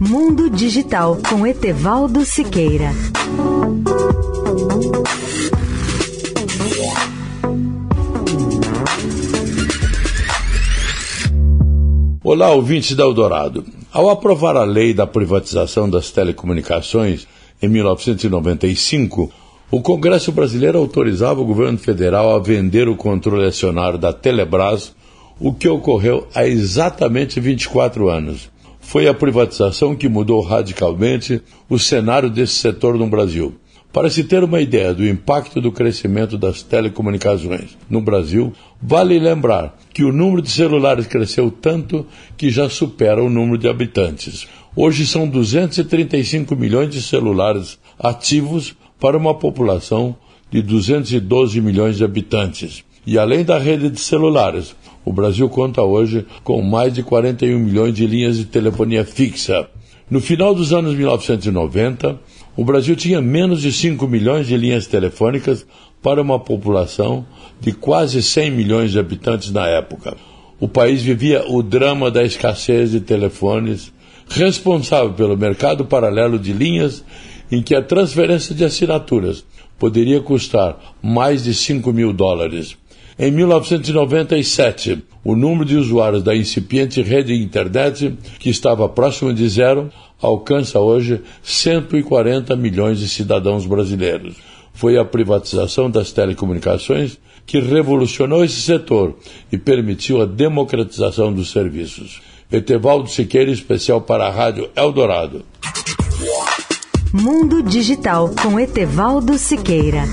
Mundo Digital com Etevaldo Siqueira. Olá, ouvintes da Eldorado. Ao aprovar a lei da privatização das telecomunicações em 1995, o Congresso brasileiro autorizava o governo federal a vender o controle acionário da Telebrás, o que ocorreu há exatamente 24 anos. Foi a privatização que mudou radicalmente o cenário desse setor no Brasil. Para se ter uma ideia do impacto do crescimento das telecomunicações no Brasil, vale lembrar que o número de celulares cresceu tanto que já supera o número de habitantes. Hoje são 235 milhões de celulares ativos para uma população de 212 milhões de habitantes. E além da rede de celulares, o Brasil conta hoje com mais de 41 milhões de linhas de telefonia fixa. No final dos anos 1990, o Brasil tinha menos de 5 milhões de linhas telefônicas para uma população de quase 100 milhões de habitantes na época. O país vivia o drama da escassez de telefones, responsável pelo mercado paralelo de linhas em que a transferência de assinaturas poderia custar mais de 5 mil dólares. Em 1997, o número de usuários da incipiente rede de internet, que estava próximo de zero, alcança hoje 140 milhões de cidadãos brasileiros. Foi a privatização das telecomunicações que revolucionou esse setor e permitiu a democratização dos serviços. Etevaldo Siqueira, especial para a Rádio Eldorado. Mundo Digital com Etevaldo Siqueira.